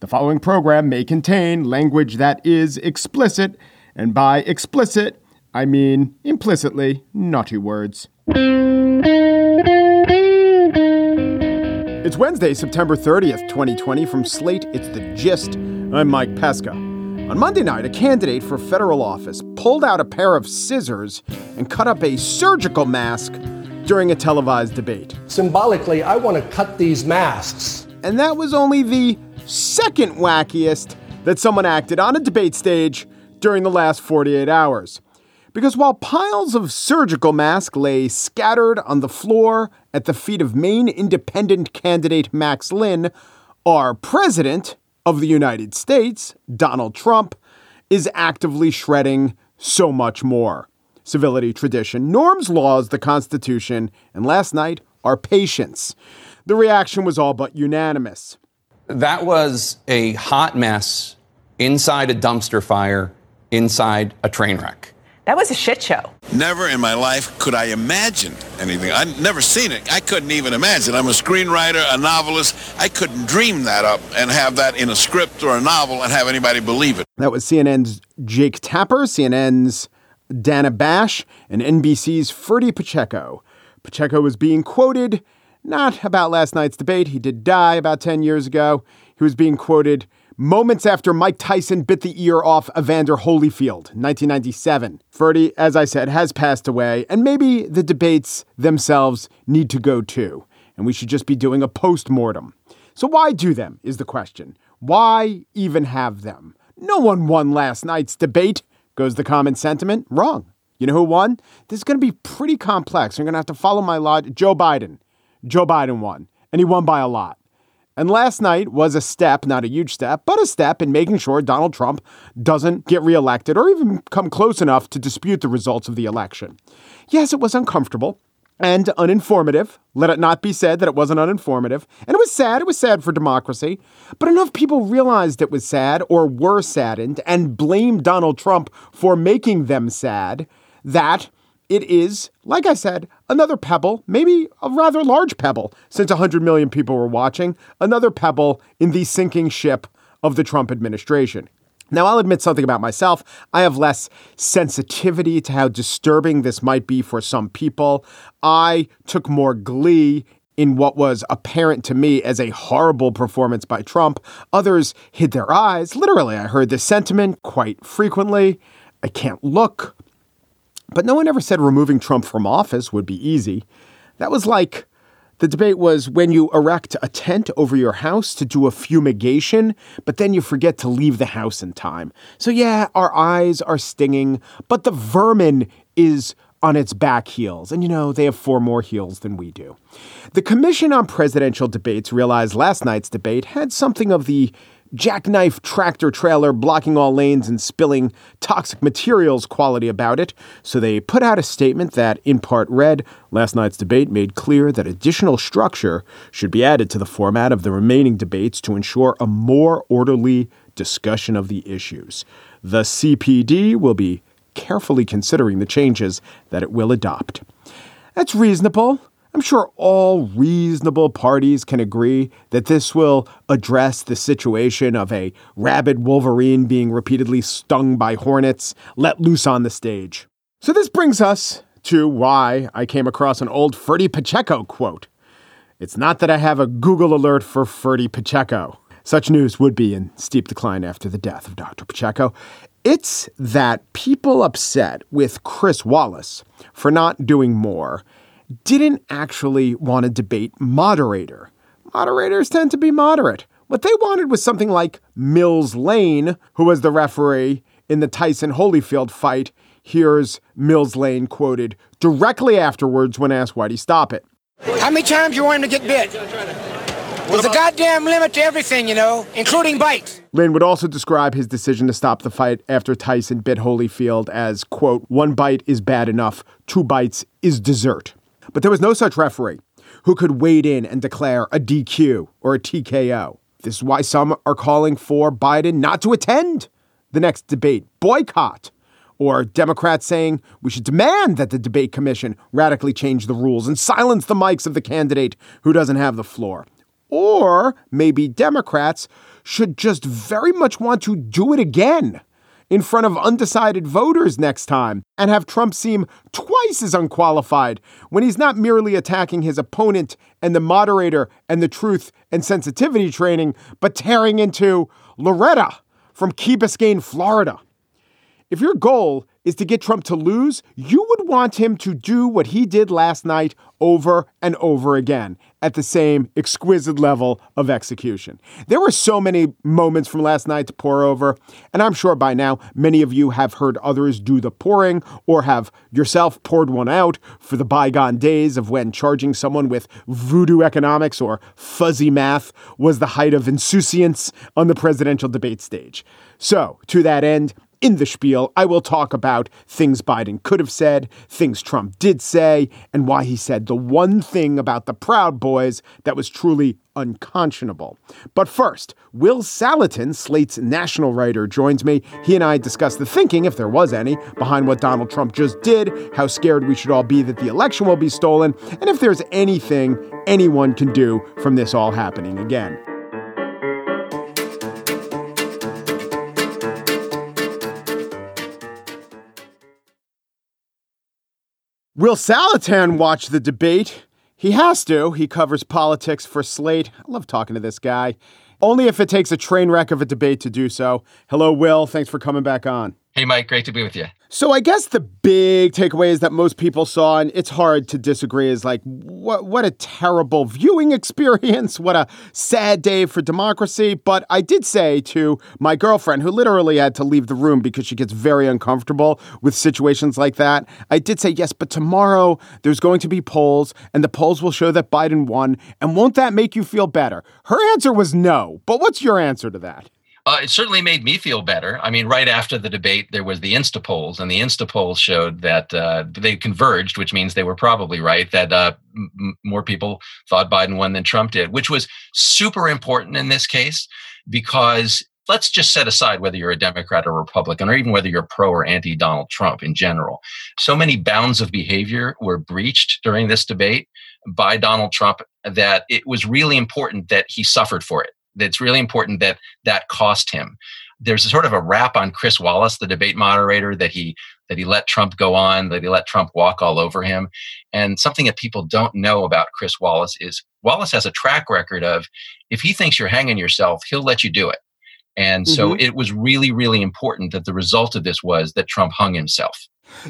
The following program may contain language that is explicit, and by explicit, I mean implicitly naughty words. It's Wednesday, September 30th, 2020. From Slate, it's The Gist. I'm Mike Pesca. On Monday night, a candidate for federal office pulled out a pair of scissors and cut up a surgical mask during a televised debate. Symbolically, I want to cut these masks. And that was only the second wackiest that someone acted on a debate stage during the last 48 hours. Because while piles of surgical masks lay scattered on the floor at the feet of Maine independent candidate Max Linn, our president of the United States, Donald Trump, is actively shredding so much more. Civility, tradition, norms, laws, the Constitution, and last night, our patience. The reaction was all but unanimous. That was a hot mess inside a dumpster fire, inside a train wreck. That was a shit show. Never in my life could I imagine anything. I'd never seen it. I couldn't even imagine. I'm a screenwriter, a novelist. I couldn't dream that up and have that in a script or a novel and have anybody believe it. That was CNN's Jake Tapper, CNN's Dana Bash, and NBC's Ferdy Pacheco. Pacheco was being quoted not about last night's debate. He did die about 10 years ago. He was being quoted moments after Mike Tyson bit the ear off Evander Holyfield, 1997. Ferdy, as I said, has passed away, and maybe the debates themselves need to go too, and we should just be doing a post mortem. So, why do them is the question. Why even have them? No one won last night's debate, goes the common sentiment. Wrong. You know who won? This is going to be pretty complex. You're going to have to follow my logic. Joe Biden. Joe Biden won, and he won by a lot. And last night was a step, not a huge step, but a step in making sure Donald Trump doesn't get reelected or even come close enough to dispute the results of the election. Yes, it was uncomfortable and uninformative. Let it not be said that it wasn't uninformative. And it was sad. It was sad for democracy. But enough people realized it was sad or were saddened and blamed Donald Trump for making them sad that it is, like I said, another pebble, maybe a rather large pebble, since 100 million people were watching, another pebble in the sinking ship of the Trump administration. Now, I'll admit something about myself. I have less sensitivity to how disturbing this might be for some people. I took more glee in what was apparent to me as a horrible performance by Trump. Others hid their eyes. Literally, I heard this sentiment quite frequently. I can't look. But no one ever said removing Trump from office would be easy. That was like the debate was when you erect a tent over your house to do a fumigation, but then you forget to leave the house in time. So, yeah, our eyes are stinging, but the vermin is on its back heels. And you know, they have four more heels than we do. The Commission on Presidential Debates realized last night's debate had something of the jackknife tractor trailer blocking all lanes and spilling toxic materials quality about it. So they put out a statement that, in part, read last night's debate made clear that additional structure should be added to the format of the remaining debates to ensure a more orderly discussion of the issues. The CPD will be carefully considering the changes that it will adopt. That's reasonable. I'm sure all reasonable parties can agree that this will address the situation of a rabid wolverine being repeatedly stung by hornets let loose on the stage. So, this brings us to why I came across an old Ferdy Pacheco quote. It's not that I have a Google alert for Ferdy Pacheco. Such news would be in steep decline after the death of Dr. Pacheco. It's that people upset with Chris Wallace for not doing more didn't actually want to debate moderator. Moderators tend to be moderate. What they wanted was something like Mills Lane, who was the referee in the Tyson Holyfield fight. Here's Mills Lane quoted directly afterwards when asked why'd he stop it. How many times you want him to get bit? There's a goddamn limit to everything, you know, including bites. Lane would also describe his decision to stop the fight after Tyson bit Holyfield as, quote, one bite is bad enough, two bites is dessert. But there was no such referee who could wade in and declare a DQ or a TKO. This is why some are calling for Biden not to attend the next debate, boycott, or Democrats saying we should demand that the debate commission radically change the rules and silence the mics of the candidate who doesn't have the floor. Or maybe Democrats should just very much want to do it again in front of undecided voters next time and have Trump seem twice as unqualified when he's not merely attacking his opponent and the moderator and the truth and sensitivity training, but tearing into Loretta from Key Biscayne, Florida. If your goal is to get Trump to lose, you would want him to do what he did last night over and over again at the same exquisite level of execution. There were so many moments from last night to pour over, and I'm sure by now many of you have heard others do the pouring or have yourself poured one out for the bygone days of when charging someone with voodoo economics or fuzzy math was the height of insouciance on the presidential debate stage. So, to that end, in the spiel, I will talk about things Biden could have said, things Trump did say, and why he said the one thing about the Proud Boys that was truly unconscionable. But first, Will Saletan, Slate's national writer, joins me. He and I discuss the thinking, if there was any, behind what Donald Trump just did, how scared we should all be that the election will be stolen, and if there's anything anyone can do from this all happening again. Will Saletan watch the debate? He has to. He covers politics for Slate. I love talking to this guy. Only if it takes a train wreck of a debate to do so. Hello, Will. Thanks for coming back on. Hey, Mike. Great to be with you. So I guess the big takeaway is that most people saw, and it's hard to disagree, is like what what a terrible viewing experience, what a sad day for democracy. But I did say to my girlfriend, who literally had to leave the room because she gets very uncomfortable with situations like that, I did say yes, but tomorrow there's going to be polls, and the polls will show that Biden won, and won't that make you feel better? Her answer was no. But what's your answer to that? Uh, it certainly made me feel better. I mean, right after the debate, there was the Insta polls, and the Insta polls showed that uh, they converged, which means they were probably right. That uh, m- more people thought Biden won than Trump did, which was super important in this case because let's just set aside whether you're a Democrat or Republican, or even whether you're pro or anti Donald Trump in general. So many bounds of behavior were breached during this debate by Donald Trump that it was really important that he suffered for it it's really important that that cost him. There's a sort of a rap on Chris Wallace, the debate moderator, that he that he let Trump go on, that he let Trump walk all over him. And something that people don't know about Chris Wallace is Wallace has a track record of if he thinks you're hanging yourself, he'll let you do it. And so mm-hmm. it was really, really important that the result of this was that Trump hung himself.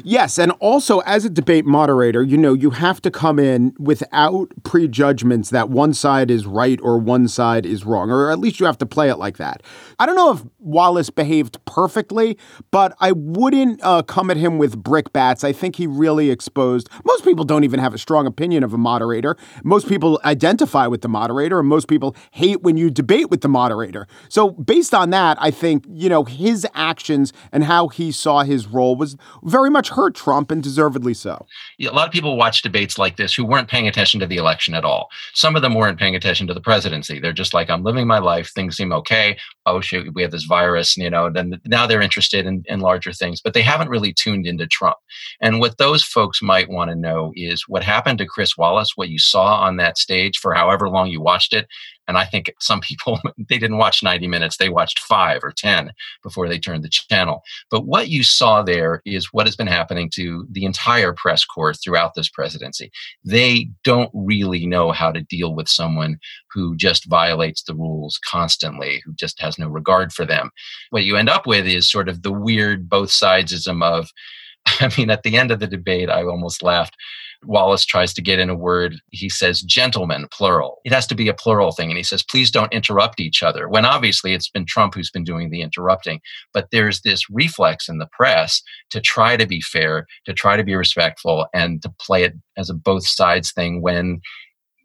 Yes, and also as a debate moderator, you know, you have to come in without prejudgments that one side is right or one side is wrong, or at least you have to play it like that. I don't know if Wallace behaved perfectly, but I wouldn't uh, come at him with brickbats. I think he really exposed. Most people don't even have a strong opinion of a moderator. Most people identify with the moderator, and most people hate when you debate with the moderator. So, based on that, I think, you know, his actions and how he saw his role was very much hurt Trump and deservedly so. Yeah, a lot of people watch debates like this who weren't paying attention to the election at all. Some of them weren't paying attention to the presidency. They're just like, I'm living my life. Things seem okay. Oh, shoot, we have this virus, you know, then now they're interested in, in larger things, but they haven't really tuned into Trump. And what those folks might want to know is what happened to Chris Wallace, what you saw on that stage for however long you watched it, and I think some people, they didn't watch 90 minutes, they watched five or 10 before they turned the channel. But what you saw there is what has been happening to the entire press corps throughout this presidency. They don't really know how to deal with someone who just violates the rules constantly, who just has no regard for them. What you end up with is sort of the weird both sidesism of, I mean, at the end of the debate, I almost laughed Wallace tries to get in a word. He says gentlemen, plural. It has to be a plural thing. And he says, please don't interrupt each other. When obviously it's been Trump who's been doing the interrupting. But there's this reflex in the press to try to be fair, to try to be respectful, and to play it as a both sides thing when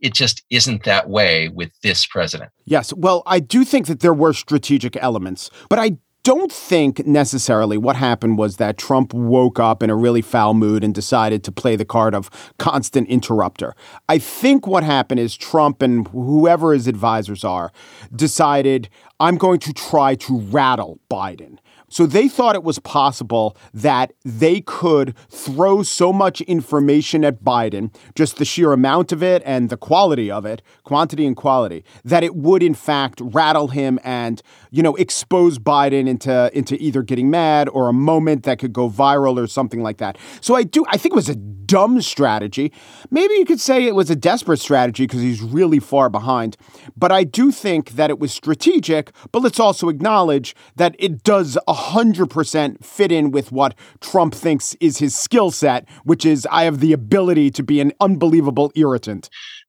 it just isn't that way with this president. Yes. Well, I do think that there were strategic elements, but I don't think necessarily what happened was that Trump woke up in a really foul mood and decided to play the card of constant interrupter. I think what happened is Trump and whoever his advisors are decided I'm going to try to rattle Biden. So they thought it was possible that they could throw so much information at Biden, just the sheer amount of it and the quality of it, quantity and quality, that it would in fact rattle him and, you know, expose Biden into into either getting mad or a moment that could go viral or something like that. So I do I think it was a dumb strategy. Maybe you could say it was a desperate strategy because he's really far behind. But I do think that it was strategic, but let's also acknowledge that it does 100% fit in with what Trump thinks is his skill set, which is I have the ability to be an unbelievable irritant.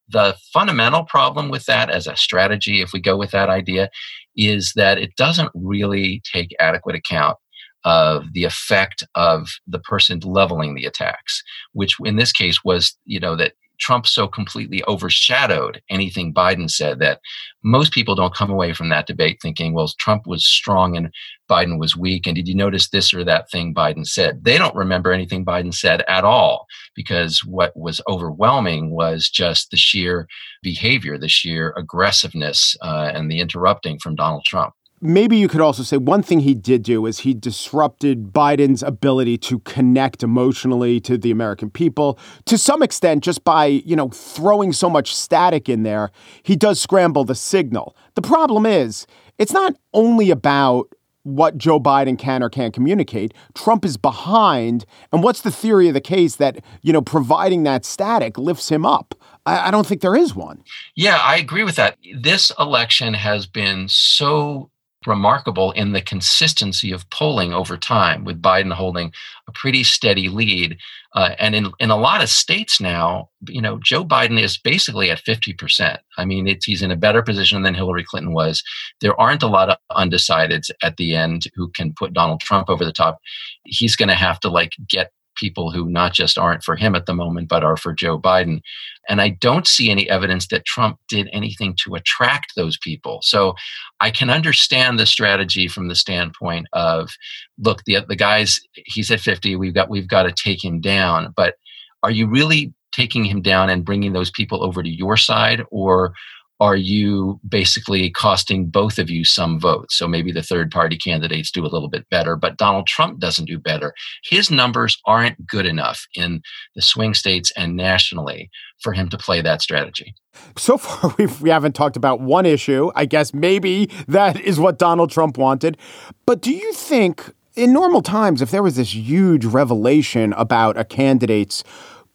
The fundamental problem with that as a strategy, if we go with that idea, is that it doesn't really take adequate account of the effect of the person leveling the attacks, which in this case was, you know, that Trump so completely overshadowed anything Biden said that most people don't come away from that debate thinking, well, Trump was strong and Biden was weak. And did you notice this or that thing Biden said? They don't remember anything Biden said at all because what was overwhelming was just the sheer behavior, the sheer aggressiveness, uh, and the interrupting from Donald Trump maybe you could also say one thing he did do is he disrupted Biden's ability to connect emotionally to the American people to some extent just by, you know, throwing so much static in there. He does scramble the signal. The problem is, it's not only about what Joe Biden can or can't communicate. Trump is behind. And what's the theory of the case that, you know, providing that static lifts him up? I, I don't think there is one. Yeah, I agree with that. This election has been so remarkable in the consistency of polling over time, with Biden holding a pretty steady lead. Uh, and in, in a lot of states now, you know, Joe Biden is basically at 50%. I mean, he's in a better position than Hillary Clinton was. There aren't a lot of undecideds at the end who can put Donald Trump over the top. He's going to have to like get people who not just aren't for him at the moment, but are for Joe Biden. And I don't see any evidence that Trump did anything to attract those people. So I can understand the strategy from the standpoint of, look, the the guys he's at 50, we've got we've got to take him down. But are you really taking him down and bringing those people over to your side, or are you basically costing both of you some votes? So maybe the third party candidates do a little bit better, but Donald Trump doesn't do better. His numbers aren't good enough in the swing states and nationally for him to play that strategy. So far, we've, we haven't talked about one issue. I guess maybe that is what Donald Trump wanted. But do you think in normal times, if there was this huge revelation about a candidate's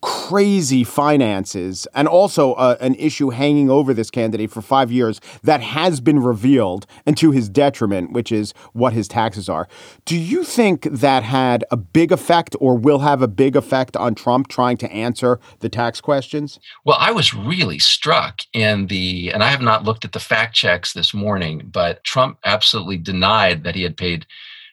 crazy finances and also uh, an issue hanging over this candidate for five years that has been revealed and to his detriment, which is what his taxes are. Do you think that had a big effect or will have a big effect on Trump trying to answer the tax questions? Well, I was really struck in the, and I have not looked at the fact checks this morning, but Trump absolutely denied that he had paid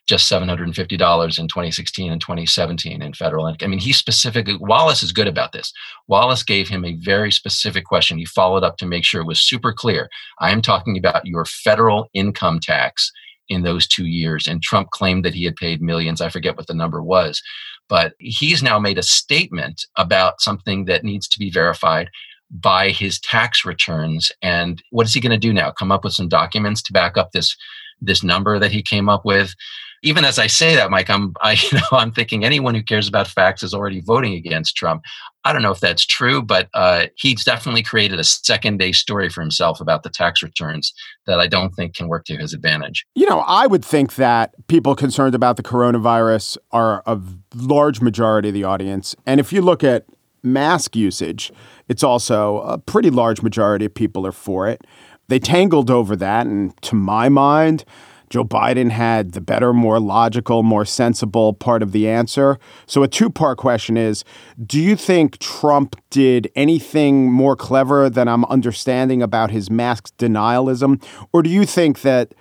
just $750 in 2016 and 2017 in federal income. I mean, he specifically, Wallace is good about this. Wallace gave him a very specific question. He followed up to make sure it was super clear. I am talking about your federal income tax in those two years. And Trump claimed that he had paid millions. I forget what the number was. But he's now made a statement about something that needs to be verified by his tax returns. And what is he going to do now? Come up with some documents to back up this this number that he came up with even as I say that, Mike, I'm I you know I'm thinking anyone who cares about facts is already voting against Trump. I don't know if that's true, but uh, he's definitely created a second day story for himself about the tax returns that I don't think can work to his advantage. You know, I would think that people concerned about the coronavirus are a large majority of the audience, and if you look at mask usage, it's also a pretty large majority of people are for it. They tangled over that, and to my mind, Joe Biden had the better, more logical, more sensible part of the answer. So, a two part question is Do you think Trump did anything more clever than I'm understanding about his mask denialism? Or do you think that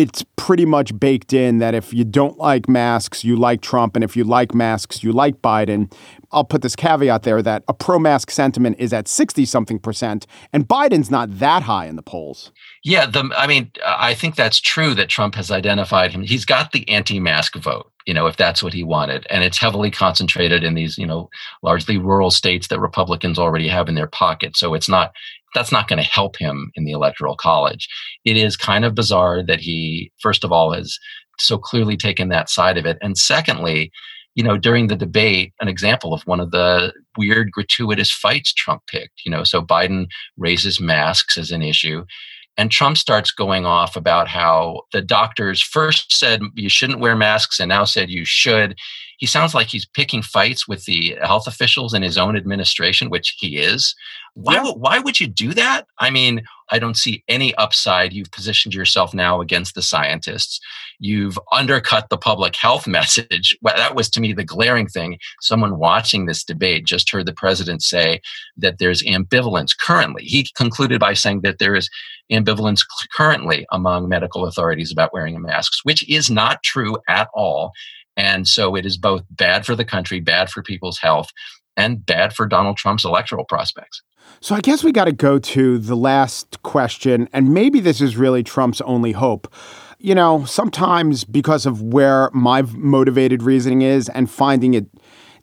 it's pretty much baked in that if you don't like masks, you like Trump, and if you like masks, you like Biden. I'll put this caveat there that a pro mask sentiment is at 60 something percent, and Biden's not that high in the polls. Yeah, the, I mean, I think that's true that Trump has identified him. He's got the anti mask vote, you know, if that's what he wanted. And it's heavily concentrated in these, you know, largely rural states that Republicans already have in their pocket. So it's not that's not going to help him in the electoral college. It is kind of bizarre that he, first of all, has so clearly taken that side of it. And secondly, you know, during the debate, an example of one of the weird, gratuitous fights Trump picked. You know, so Biden raises masks as an issue. And Trump starts going off about how the doctors first said you shouldn't wear masks and now said you should. He sounds like he's picking fights with the health officials in his own administration, which he is. Why, yeah. why would you do that? I mean, I don't see any upside. You've positioned yourself now against the scientists. You've undercut the public health message. Well, that was to me the glaring thing. Someone watching this debate just heard the president say that there's ambivalence currently. He concluded by saying that there is ambivalence currently among medical authorities about wearing masks, which is not true at all. And so it is both bad for the country, bad for people's health, and bad for Donald Trump's electoral prospects. So I guess we got to go to the last question, and maybe this is really Trump's only hope. You know, sometimes because of where my motivated reasoning is and finding it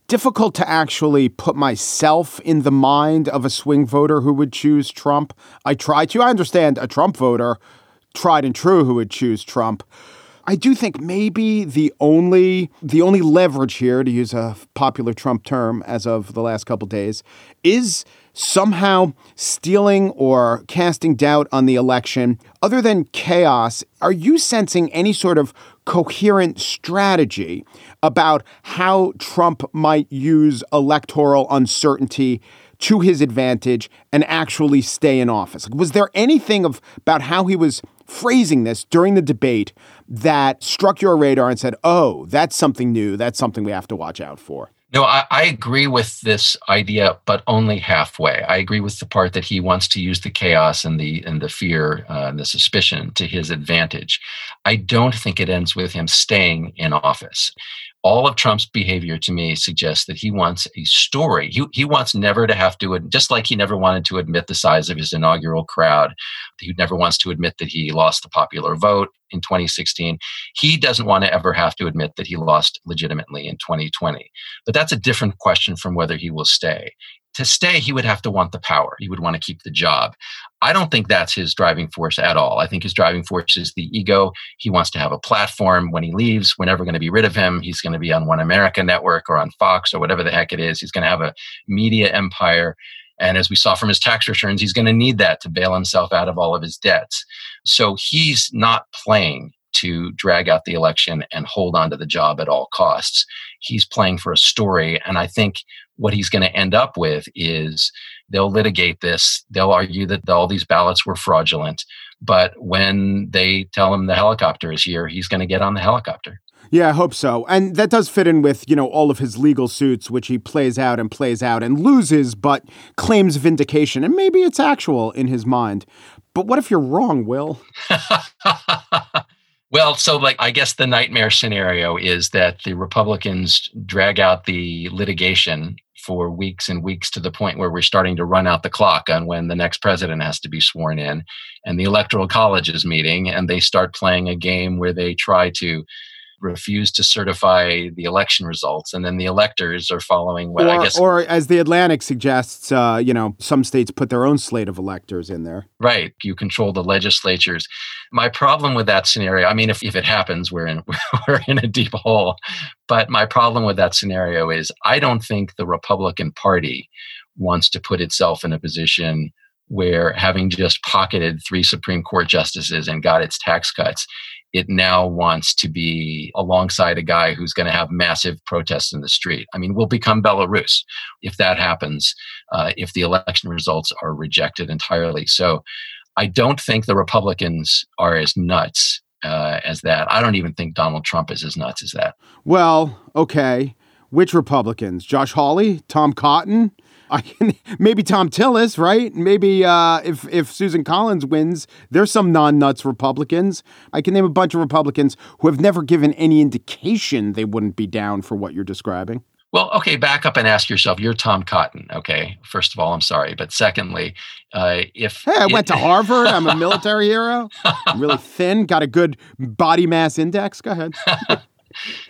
difficult to actually put myself in the mind of a swing voter who would choose Trump. I try to. I understand a Trump voter, tried and true, who would choose Trump. I do think maybe the only the only leverage here, to use a popular Trump term as of the last couple days, is somehow stealing or casting doubt on the election. Other than chaos, are you sensing any sort of coherent strategy about how Trump might use electoral uncertainty to his advantage and actually stay in office? Was there anything of about how he was phrasing this during the debate that struck your radar and said, oh, that's something new. That's something we have to watch out for? No, I, I, agree with this idea, but only halfway. I agree with the part that he wants to use the chaos and the and the fear uh, and the suspicion to his advantage. I don't think it ends with him staying in office all of Trump's behavior to me suggests that he wants a story. He, he wants never to have to, just like he never wanted to admit the size of his inaugural crowd. He never wants to admit that he lost the popular vote in 2016. He doesn't want to ever have to admit that he lost legitimately in 2020. But that's a different question from whether he will stay to stay, he would have to want the power. He would want to keep the job. I don't think that's his driving force at all. I think his driving force is the ego. He wants to have a platform when he leaves. We're never going to be rid of him. He's going to be on One America Network or on Fox or whatever the heck it is. He's going to have a media empire. And as we saw from his tax returns, he's going to need that to bail himself out of all of his debts. So he's not playing to drag out the election and hold on to the job at all costs. He's playing for a story. And I think what he's going to end up with is they'll litigate this. They'll argue that all these ballots were fraudulent. But when they tell him the helicopter is here, he's going to get on the helicopter. Yeah, I hope so. And that does fit in with, you know, all of his legal suits, which he plays out and plays out and loses, but claims vindication. And maybe it's actual in his mind. But what if you're wrong, Will? Well, so like I guess the nightmare scenario is that the Republicans drag out the litigation for weeks and weeks to the point where we're starting to run out the clock on when the next president has to be sworn in. And the electoral college is meeting and they start playing a game where they try to refuse to certify the election results, and then the electors are following what or, I guess. Or as the Atlantic suggests, uh, you know, some states put their own slate of electors in there. Right, you control the legislatures. My problem with that scenario, I mean, if, if it happens, we're in we're in a deep hole. But my problem with that scenario is I don't think the Republican Party wants to put itself in a position where having just pocketed three Supreme Court justices and got its tax cuts, it now wants to be alongside a guy who's going to have massive protests in the street. I mean, we'll become Belarus if that happens, uh, if the election results are rejected entirely. So I don't think the Republicans are as nuts uh, as that. I don't even think Donald Trump is as nuts as that. Well, okay. Which Republicans? Josh Hawley? Tom Cotton? I can maybe Thom Tillis, right? Maybe uh, if if Susan Collins wins, there's some non-nuts Republicans. I can name a bunch of Republicans who have never given any indication they wouldn't be down for what you're describing. Well, okay, back up and ask yourself. You're Tom Cotton, okay? First of all, I'm sorry, but secondly, uh, if hey, I it, went to Harvard, I'm a military hero. I'm really thin, got a good body mass index. Go ahead.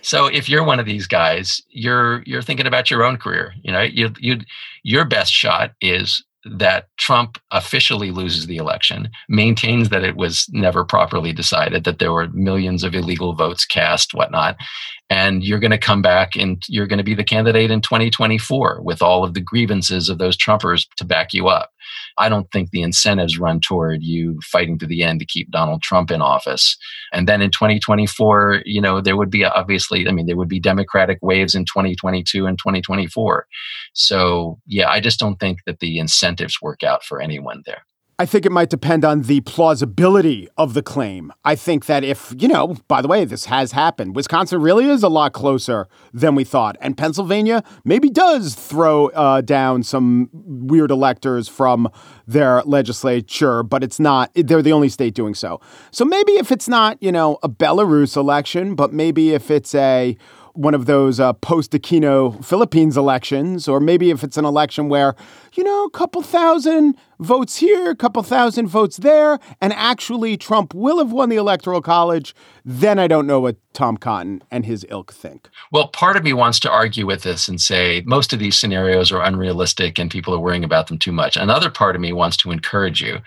so if you're one of these guys, you're you're thinking about your own career. You know, you you your best shot is that Trump officially loses the election, maintains that it was never properly decided, that there were millions of illegal votes cast, whatnot, and you're going to come back and you're going to be the candidate in 2024 with all of the grievances of those Trumpers to back you up. I don't think the incentives run toward you fighting to the end to keep Donald Trump in office. And then in 2024, you know, there would be obviously, I mean, there would be Democratic waves in 2022 and 2024. So, yeah, I just don't think that the incentives work out for anyone there. I think it might depend on the plausibility of the claim. I think that if, you know, by the way, this has happened, Wisconsin really is a lot closer than we thought. And Pennsylvania maybe does throw uh, down some weird electors from their legislature, but it's not, they're the only state doing so. So maybe if it's not, you know, a Belarus election, but maybe if it's a, one of those uh, post Aquino Philippines elections, or maybe if it's an election where, you know, a couple thousand votes here, a couple thousand votes there, and actually Trump will have won the Electoral College, then I don't know what Tom Cotton and his ilk think. Well, part of me wants to argue with this and say most of these scenarios are unrealistic and people are worrying about them too much. Another part of me wants to encourage you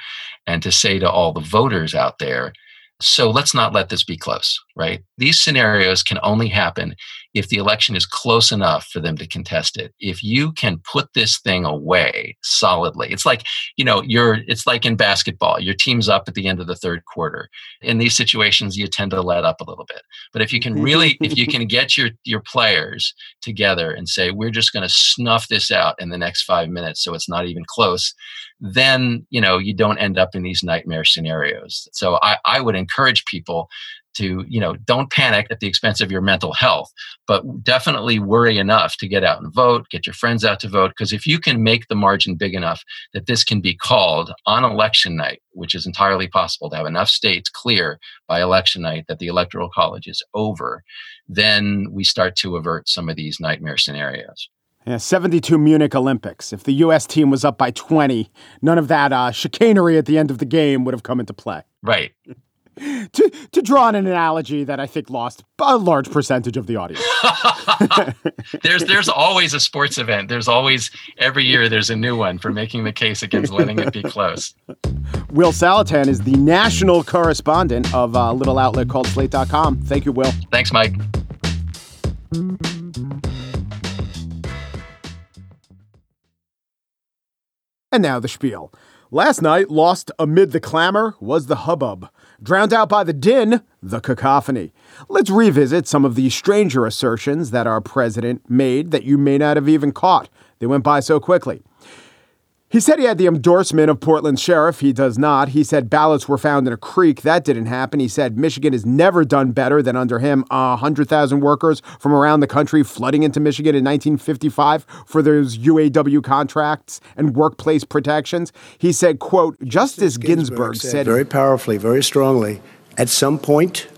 and to say to all the voters out there, so let's not let this be close, right? These scenarios can only happen if the election is close enough for them to contest it. If you can put this thing away solidly, it's like, you know, you're, it's like in basketball, your team's up at the end of the third quarter. In these situations, you tend to let up a little bit. But if you can really, if you can get your, your players together and say, we're just going to snuff this out in the next five minutes so it's not even close, then you know you don't end up in these nightmare scenarios. So I, I would encourage people to you know don't panic at the expense of your mental health but definitely worry enough to get out and vote get your friends out to vote because if you can make the margin big enough that this can be called on election night which is entirely possible to have enough states clear by election night that the electoral college is over then we start to avert some of these nightmare scenarios yeah, 72 Munich Olympics. If the U.S. team was up by 20, none of that uh, chicanery at the end of the game would have come into play. Right. to, to draw an analogy that I think lost a large percentage of the audience. there's there's always a sports event. There's always every year there's a new one for making the case against letting it be close. Will Saletan is the national correspondent of a little outlet called Slate.com. Thank you, Will. Thanks, Mike. And now the spiel. Last night, lost amid the clamor, was the hubbub. Drowned out by the din, the cacophony. Let's revisit some of the stranger assertions that our president made that you may not have even caught. They went by so quickly. He said he had the endorsement of Portland's sheriff. He does not. He said ballots were found in a creek. That didn't happen. He said Michigan has never done better than under him. Uh, a 100,000 workers from around the country flooding into Michigan in 1955 for those UAW contracts and workplace protections. He said, quote, Justice Ginsburg, Ginsburg said, said very powerfully, very strongly, at some point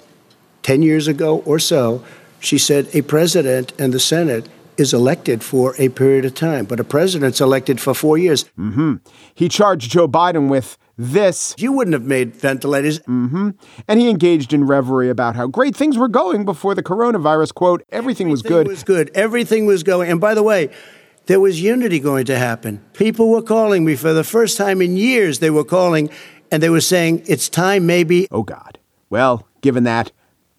10 years ago or so, she said a president and the Senate is elected for a period of time, but a president's elected for four years. Mm-hmm. He charged Joe Biden with this. You wouldn't have made ventilators. Mm-hmm. And he engaged in reverie about how great things were going before the coronavirus. Quote, everything, everything was good. was good. Everything was going. And by the way, there was unity going to happen. People were calling me for the first time in years. They were calling and they were saying, it's time maybe. Oh, God. Well, given that,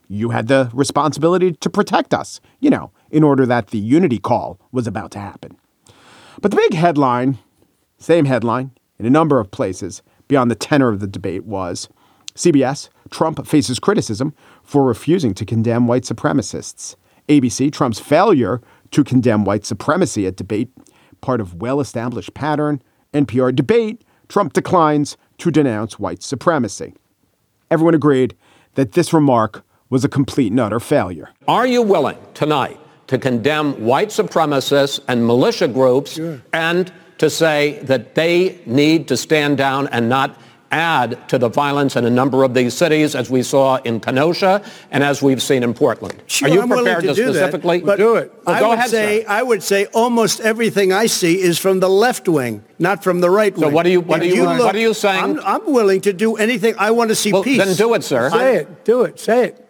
you had the responsibility to protect us, you know, in order that the unity call was about to happen. But the big headline, same headline in a number of places beyond the tenor of the debate, was CBS Trump faces criticism for refusing to condemn white supremacists. ABC Trump's failure to condemn white supremacy at debate, part of well established pattern. NPR debate Trump declines to denounce white supremacy. Everyone agreed that this remark was a complete and utter failure. Are you willing tonight to condemn white supremacists and militia groups sure. and to say that they need to stand down and not add to the violence in a number of these cities, as we saw in Kenosha and as we've seen in Portland. Sure, Are you I'm prepared to, to specifically that, do it? Well, I go would ahead, say sir. I would say almost everything I see is from the left wing, not from the right wing. So what are you what are you, you look, what are you saying? I'm, I'm, willing to do anything. I want to see well, peace. Then do it, sir. Say it. Do it. Say it.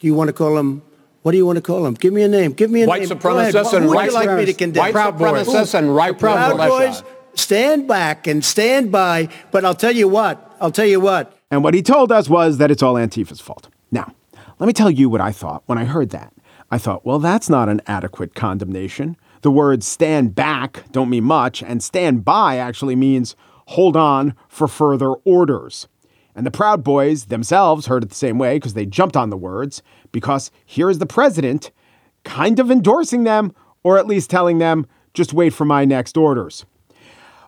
Do you want to call them? What do you want to call them? Give me a name. Give me a white name. Supremacists and Who white would you like me to condemn? White supremacists and right Proud Boys. stand back and stand by. But I'll tell you what, I'll tell you what. And what he told us was that it's all Antifa's fault. Now, let me tell you what I thought when I heard that. I thought, well, that's not an adequate condemnation. The words stand back don't mean much, and stand by actually means hold on for further orders. And the Proud Boys themselves heard it the same way because they jumped on the words, because here is the president kind of endorsing them, or at least telling them, just wait for my next orders.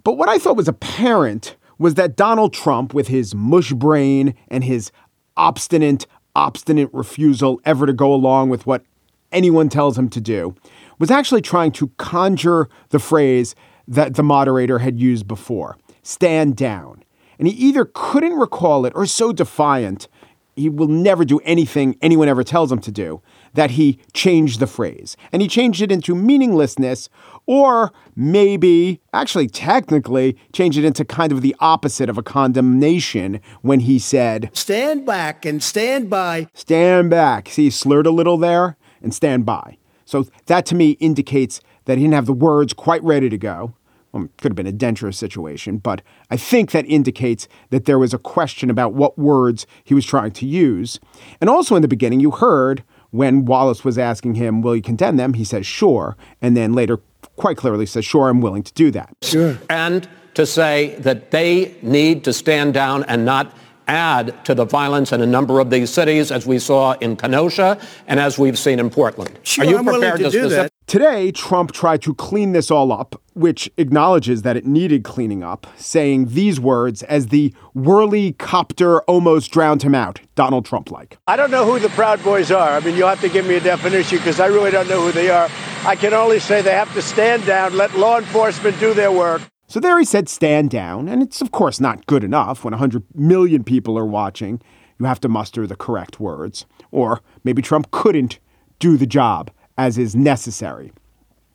But what I thought was apparent was that Donald Trump, with his mush brain and his obstinate, obstinate refusal ever to go along with what anyone tells him to do, was actually trying to conjure the phrase that the moderator had used before stand down. And he either couldn't recall it or so defiant, he will never do anything anyone ever tells him to do, that he changed the phrase. And he changed it into meaninglessness, or maybe, actually, technically, changed it into kind of the opposite of a condemnation when he said, Stand back and stand by. Stand back. See, he slurred a little there and stand by. So that to me indicates that he didn't have the words quite ready to go. Well, it could have been a dangerous situation, but I think that indicates that there was a question about what words he was trying to use. And also in the beginning, you heard when Wallace was asking him, Will you condemn them? He says, Sure. And then later, quite clearly says, Sure, I'm willing to do that. Sure. And to say that they need to stand down and not add to the violence in a number of these cities, as we saw in Kenosha and as we've seen in Portland. Sure, Are you I'm willing prepared to do specific- that. Today, Trump tried to clean this all up, which acknowledges that it needed cleaning up, saying these words as the whirly copter almost drowned him out, Donald Trump like. I don't know who the Proud Boys are. I mean, you'll have to give me a definition because I really don't know who they are. I can only say they have to stand down, let law enforcement do their work. So there he said, stand down. And it's, of course, not good enough when 100 million people are watching. You have to muster the correct words. Or maybe Trump couldn't do the job as is necessary.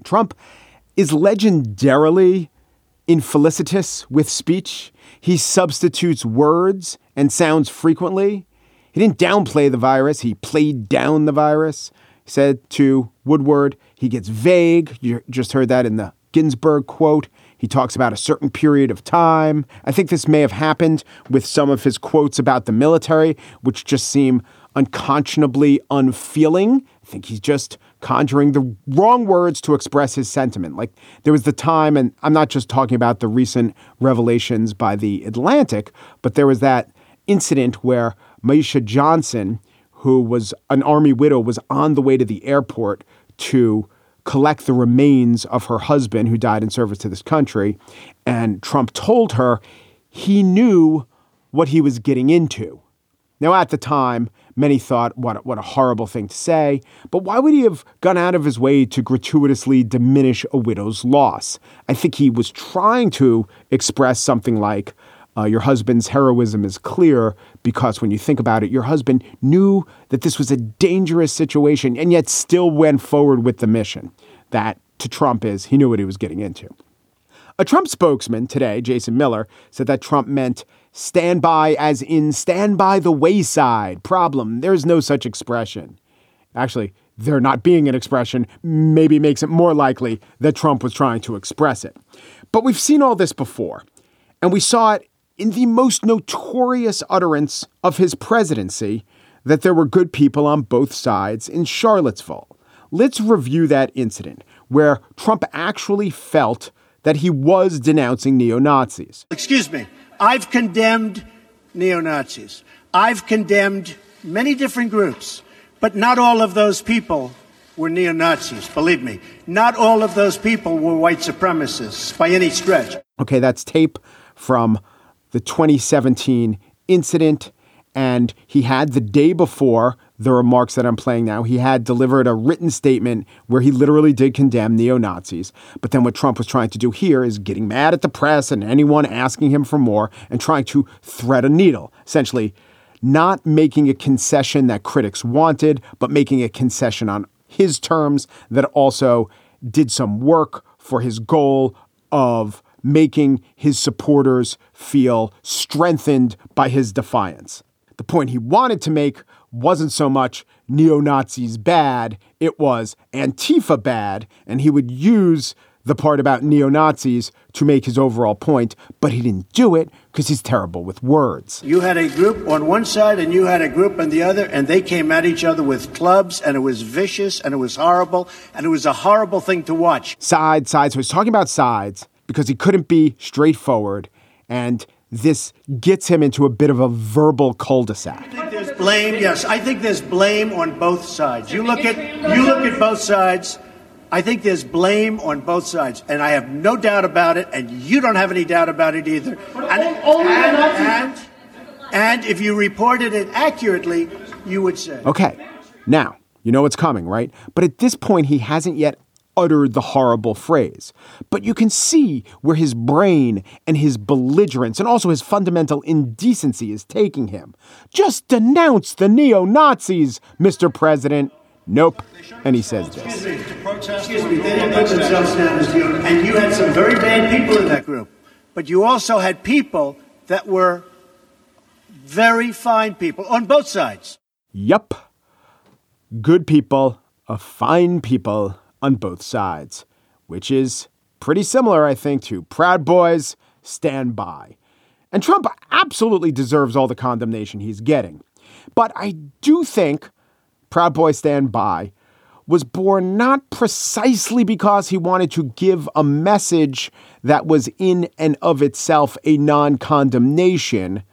Trump is legendarily infelicitous with speech. He substitutes words and sounds frequently. He didn't downplay the virus, he played down the virus. Said to Woodward, he gets vague. You just heard that in the Ginsburg quote. He talks about a certain period of time. I think this may have happened with some of his quotes about the military, which just seem unconscionably unfeeling. I think he's just conjuring the wrong words to express his sentiment. Like there was the time, and I'm not just talking about the recent revelations by the Atlantic, but there was that incident where Myeshia Johnson, who was an army widow, was on the way to the airport to collect the remains of her husband who died in service to this country. And Trump told her he knew what he was getting into. Now, at the time, many thought, what, what a horrible thing to say, but why would he have gone out of his way to gratuitously diminish a widow's loss? I think he was trying to express something like, uh, your husband's heroism is clear because when you think about it, your husband knew that this was a dangerous situation and yet still went forward with the mission. That to Trump is he knew what he was getting into. A Trump spokesman today, Jason Miller, said that Trump meant stand by as in stand by the wayside. Problem, there's no such expression. Actually, there not being an expression maybe makes it more likely that Trump was trying to express it. But we've seen all this before, and we saw it in the most notorious utterance of his presidency that there were good people on both sides in Charlottesville. Let's review that incident where Trump actually felt that he was denouncing neo Nazis. Excuse me. I've condemned neo Nazis. I've condemned many different groups, but not all of those people were neo Nazis. Believe me, not all of those people were white supremacists by any stretch. Okay, that's tape from the 2017 incident. And he had the day before the remarks that I'm playing now, he had delivered a written statement where he literally did condemn neo Nazis. But then what Trump was trying to do here is getting mad at the press and anyone asking him for more and trying to thread a needle, essentially not making a concession that critics wanted, but making a concession on his terms that also did some work for his goal of making his supporters feel strengthened by his defiance. The point he wanted to make wasn't so much neo Nazis bad, it was Antifa bad, and he would use the part about neo Nazis to make his overall point, but he didn't do it because he's terrible with words. You had a group on one side and you had a group on the other, and they came at each other with clubs, and it was vicious and it was horrible, and it was a horrible thing to watch. Sides, sides. So he's talking about sides because he couldn't be straightforward, and this gets him into a bit of a verbal cul-de-sac. I think there's blame. Yes, I think there's blame on both sides. You look at you look at both sides. I think there's blame on both sides, and I have no doubt about it, and you don't have any doubt about it either. And, and, and, and if you reported it accurately, you would say. Okay, now you know what's coming, right? But at this point, he hasn't yet uttered the horrible phrase. But you can see where his brain and his belligerence and also his fundamental indecency is taking him. Just denounce the neo Nazis, Mr. President. Nope. And he says this. Excuse me, they didn't put themselves down as you. And you had some very bad people in that group. But you also had people that were very fine people on both sides. Yup. Good people, a fine people on both sides, which is pretty similar, I think, to Proud Boys Stand By. And Trump absolutely deserves all the condemnation he's getting. But I do think Proud Boys Stand By was born not precisely because he wanted to give a message that was in and of itself a non condemnation.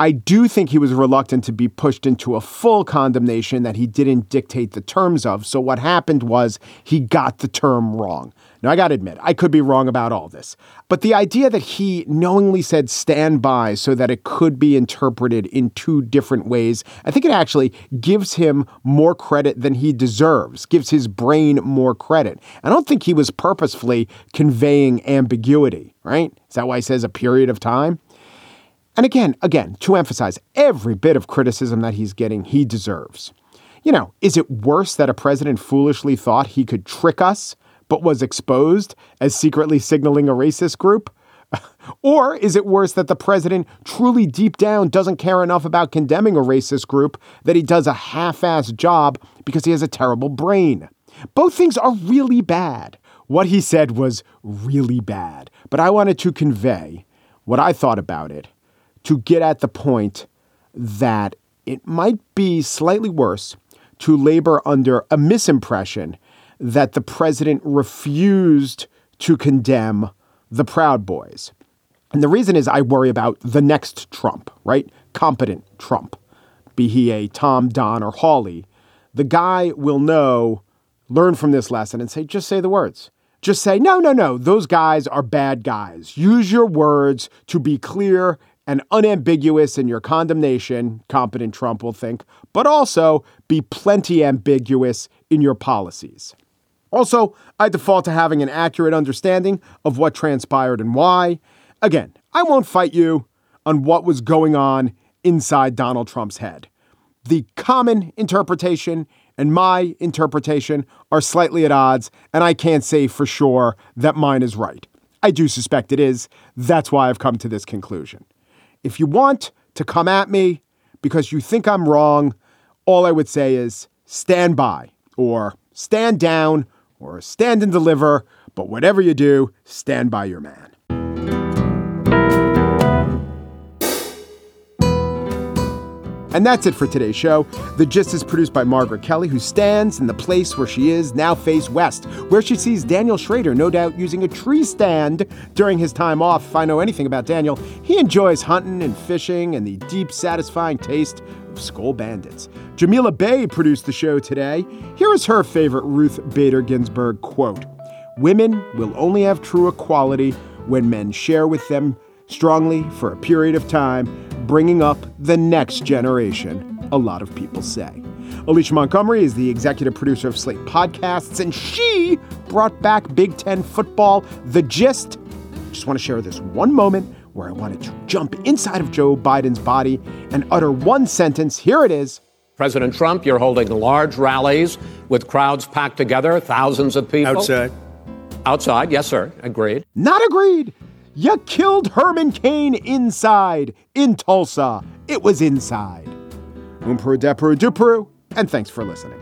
I do think he was reluctant to be pushed into a full condemnation that he didn't dictate the terms of. So what happened was he got the term wrong. Now, I got to admit, I could be wrong about all this. But the idea that he knowingly said stand by so that it could be interpreted in two different ways, I think it actually gives him more credit than he deserves, gives his brain more credit. I don't think he was purposefully conveying ambiguity, right? Is that why he says a period of time? And again, again, to emphasize every bit of criticism that he's getting, he deserves. You know, is it worse that a president foolishly thought he could trick us but was exposed as secretly signaling a racist group? or is it worse that the president truly deep down doesn't care enough about condemning a racist group that he does a half assed job because he has a terrible brain? Both things are really bad. What he said was really bad, but I wanted to convey what I thought about it to get at the point that it might be slightly worse to labor under a misimpression that the president refused to condemn the Proud Boys. And the reason is I worry about the next Trump, right? Competent Trump, be he a Tom, Don, or Hawley. The guy will know, learn from this lesson and say, just say the words. Just say, no, no, no, those guys are bad guys. Use your words to be clear and unambiguous in your condemnation, competent Trump will think, but also be plenty ambiguous in your policies. Also, I default to having an accurate understanding of what transpired and why. Again, I won't fight you on what was going on inside Donald Trump's head. The common interpretation and my interpretation are slightly at odds, and I can't say for sure that mine is right. I do suspect it is. That's why I've come to this conclusion. If you want to come at me because you think I'm wrong, all I would say is stand by or stand down or stand and deliver, but whatever you do, stand by your man. And that's it for today's show. The Gist is produced by Margaret Kelley, who stands in the place where she is now face west, where she sees Daniel Schrader, no doubt using a tree stand during his time off. If I know anything about Daniel, he enjoys hunting and fishing and the deep, satisfying taste of Skoal Bandits. Jamila Bey produced the show today. Here is her favorite Ruth Bader Ginsburg quote Women will only have true equality when men share with them strongly for a period of time, bringing up the next generation, a lot of people say. Alicia Montgomery is the executive producer of Slate Podcasts, and she brought back Big Ten football, The Gist. Just want to share this one moment where I wanted to jump inside of Joe Biden's body and utter one sentence. Here it is. President Trump, you're holding large rallies with crowds packed together, thousands of people. Outside. Outside, yes, sir. Agreed. Not agreed. You killed Herman Cain inside in Tulsa. It was inside. Umperu Depuru Duperu, and thanks for listening.